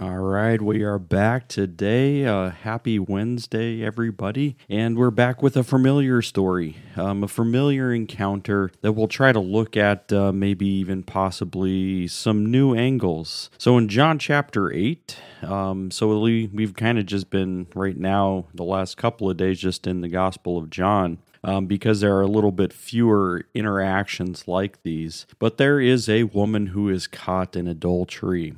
All right, we are back today. Uh, happy Wednesday, everybody. And we're back with a familiar story, um, a familiar encounter that we'll try to look at, uh, maybe even possibly some new angles. So, in John chapter 8, um, so we, we've kind of just been right now, the last couple of days, just in the Gospel of John. Um, because there are a little bit fewer interactions like these. But there is a woman who is caught in adultery.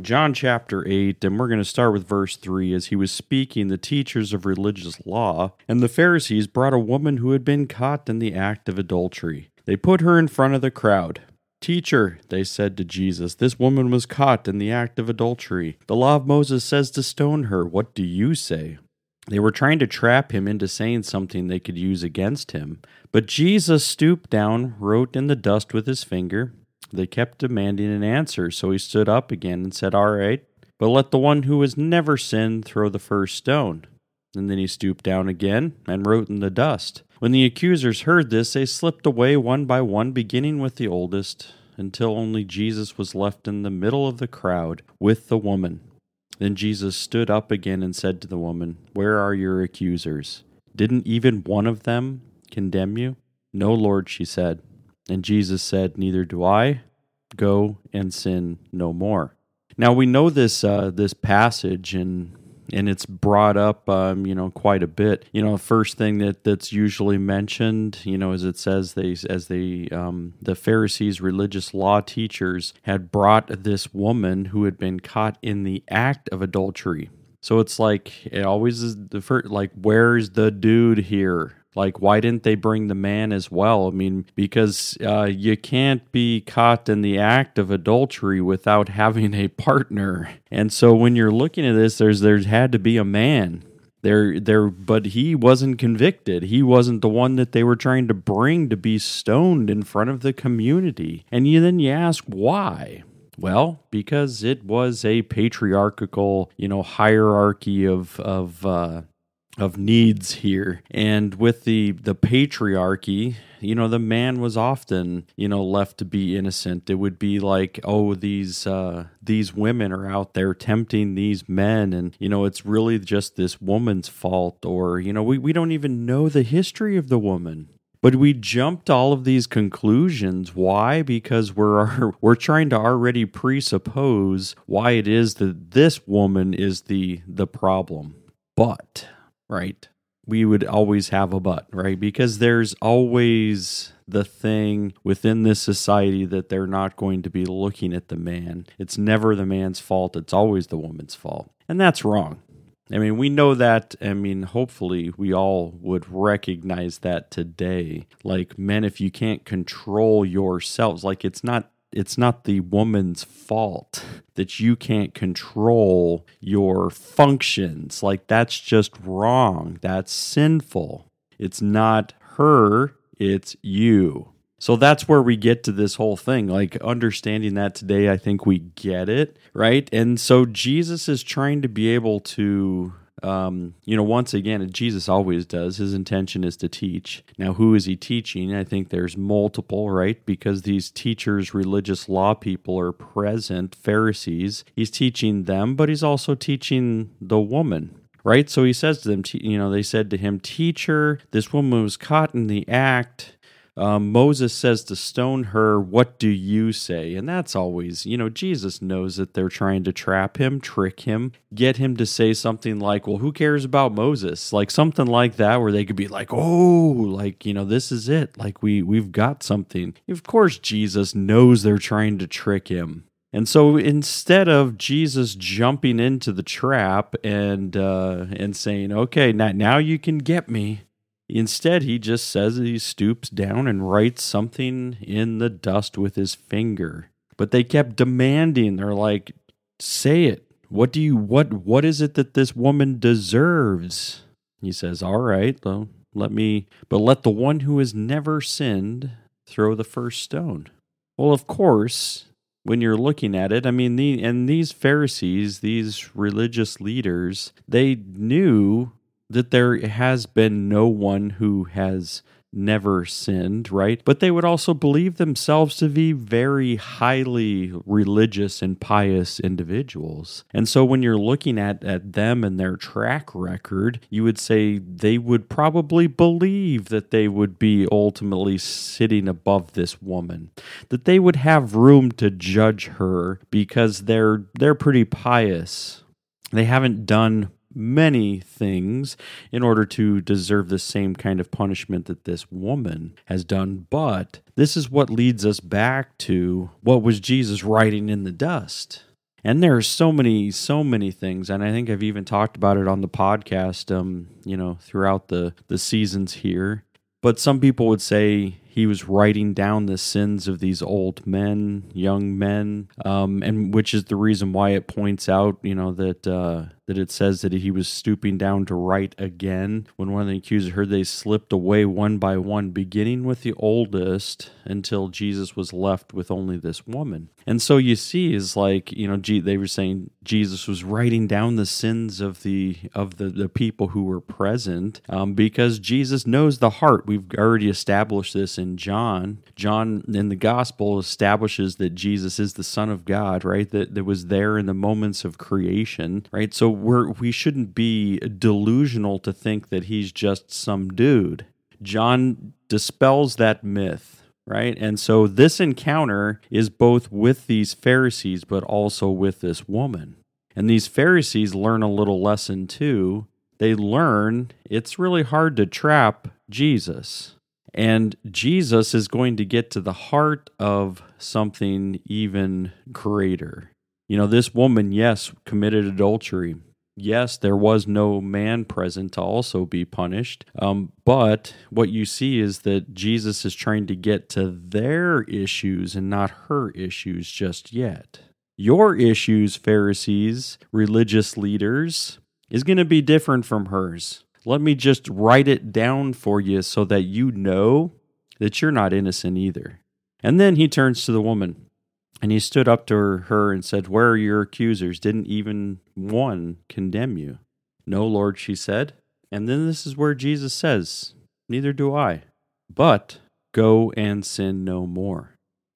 John chapter 8, and we're going to start with verse 3. As he was speaking, the teachers of religious law and the Pharisees brought a woman who had been caught in the act of adultery. They put her in front of the crowd. Teacher, they said to Jesus, this woman was caught in the act of adultery. The law of Moses says to stone her. What do you say? They were trying to trap him into saying something they could use against him. But Jesus stooped down, wrote in the dust with his finger, they kept demanding an answer, so he stood up again and said, All right, but let the one who has never sinned throw the first stone. And then he stooped down again and wrote in the dust. When the accusers heard this, they slipped away one by one, beginning with the oldest, until only Jesus was left in the middle of the crowd with the woman. Then Jesus stood up again and said to the woman, Where are your accusers? Didn't even one of them condemn you? No, Lord, she said. And Jesus said, Neither do I. Go and sin no more. Now we know this uh, this passage and and it's brought up um, you know quite a bit. You know, the first thing that that's usually mentioned, you know, as it says they as they um, the Pharisees, religious law teachers, had brought this woman who had been caught in the act of adultery. So it's like it always is the first like where's the dude here? Like, why didn't they bring the man as well? I mean, because uh, you can't be caught in the act of adultery without having a partner. And so when you're looking at this, there's there's had to be a man there there but he wasn't convicted he wasn't the one that they were trying to bring to be stoned in front of the community and you then you ask why well, because it was a patriarchal, you know, hierarchy of of uh, of needs here. And with the the patriarchy you know the man was often you know left to be innocent. It would be like oh these uh these women are out there tempting these men. And you know it's really just this woman's fault or you know we, we don't even know the history of the woman. But we jumped all of these conclusions. Why? Because we're we're trying to already presuppose why it is that this woman is the the problem. But right? We would always have a but, right? Because there's always the thing within this society that they're not going to be looking at the man. It's never the man's fault, it's always the woman's fault. And that's wrong. I mean, we know that. I mean, hopefully, we all would recognize that today. Like, men, if you can't control yourselves, like, it's not it's not the woman's fault that you can't control your functions. Like, that's just wrong. That's sinful. It's not her, it's you. So that's where we get to this whole thing. Like, understanding that today, I think we get it, right? And so Jesus is trying to be able to um, you know, once again, Jesus always does. His intention is to teach. Now, who is he teaching? I think there's multiple, right? Because these teachers, religious law people are present, Pharisees. He's teaching them, but he's also teaching the woman, right? So he says to them, you know, they said to him, Teacher, this woman was caught in the act um, Moses says to stone her, What do you say? And that's always, you know, Jesus knows that they're trying to trap him, trick him, get him to say something like, Well, who cares about Moses? Like something like that, where they could be like, Oh, like, you know, this is it. Like we we've got something. Of course, Jesus knows they're trying to trick him. And so instead of Jesus jumping into the trap and uh, and saying, "Okay, now now you can get me," Instead, he just says he stoops down and writes something in the dust with his finger. But they kept demanding. They're like, "Say it. What do you what what is it that this woman deserves?" He says, "All right, well, let me but let the one who has never sinned throw the first stone." Well, of course, when you're looking at it. I mean, the and these Pharisees, these religious leaders, they knew that there has been no one who has never sinned, right? But they would also believe themselves to be very highly religious and pious individuals. And so when you're looking at, at them and their track record, you would say they would probably believe that they would be ultimately sitting above this woman, that they would have room to judge her because they're they're pretty pious. They haven't done many things in order to deserve the same kind of punishment that this woman has done. But this is what leads us back to what was Jesus writing in the dust. And there are so many, so many things, and I think I've even talked about it on the podcast, um, you know, throughout the the seasons here. But some people would say he was writing down the sins of these old men, young men, um, and which is the reason why it points out, you know, that uh, that it says that he was stooping down to write again. When one of the accusers heard, they slipped away one by one, beginning with the oldest until Jesus was left with only this woman. And so you see, is like you know, they were saying Jesus was writing down the sins of the of the the people who were present, um, because Jesus knows the heart. We've already established this in John. John in the gospel establishes that Jesus is the Son of God, right? That, that was there in the moments of creation, right? So we're we shouldn't be delusional to think that he's just some dude. John dispels that myth right? And so this encounter is both with these Pharisees, but also with this woman. And these Pharisees learn a little lesson too. They learn it's really hard to trap Jesus. And Jesus is going to get to the heart of something even greater. You know, this woman, yes, committed adultery. Yes, there was no man present to also be punished. Um, but what you see is that Jesus is trying to get to their issues and not her issues just yet. Your issues, Pharisees, religious leaders, is going to be different from hers. Let me just write it down for you so that you know that you're not innocent either. And then he turns to the woman and he stood up to her and said, Where are your accusers? Didn't even one condemn you? No, Lord, she said. And then this is where Jesus says, Neither do I. But go and sin no more.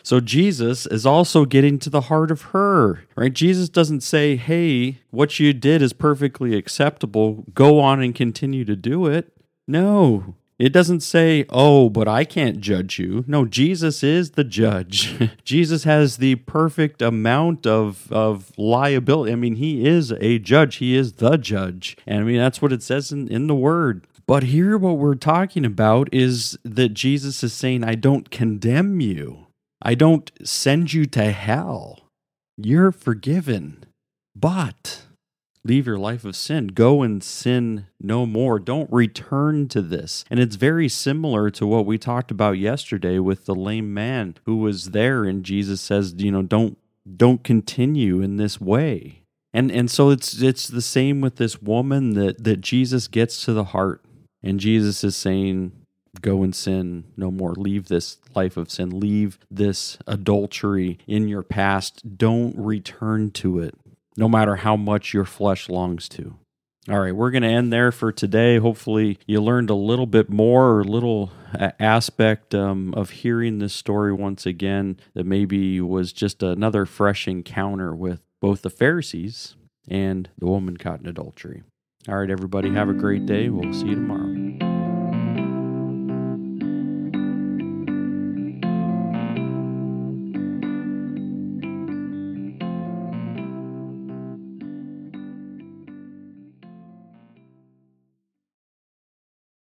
So Jesus is also getting to the heart of her, right? Jesus doesn't say, hey, what you did is perfectly acceptable. Go on and continue to do it. No, it doesn't say, oh, but I can't judge you. No, Jesus is the judge. Jesus has the perfect amount of, of liability. I mean, he is a judge, he is the judge. And I mean, that's what it says in, in the word. But here, what we're talking about is that Jesus is saying, I don't condemn you. I don't send you to hell. You're forgiven. But leave your life of sin. Go and sin no more. Don't return to this. And it's very similar to what we talked about yesterday with the lame man who was there and Jesus says, you know, don't don't continue in this way. And and so it's it's the same with this woman that that Jesus gets to the heart. And Jesus is saying, go and sin no more. Leave this life of sin. Leave this adultery in your past. Don't return to it, no matter how much your flesh longs to. All right, we're going to end there for today. Hopefully, you learned a little bit more or a little aspect um, of hearing this story once again that maybe was just another fresh encounter with both the Pharisees and the woman caught in adultery. All right, everybody, have a great day. We'll see you tomorrow.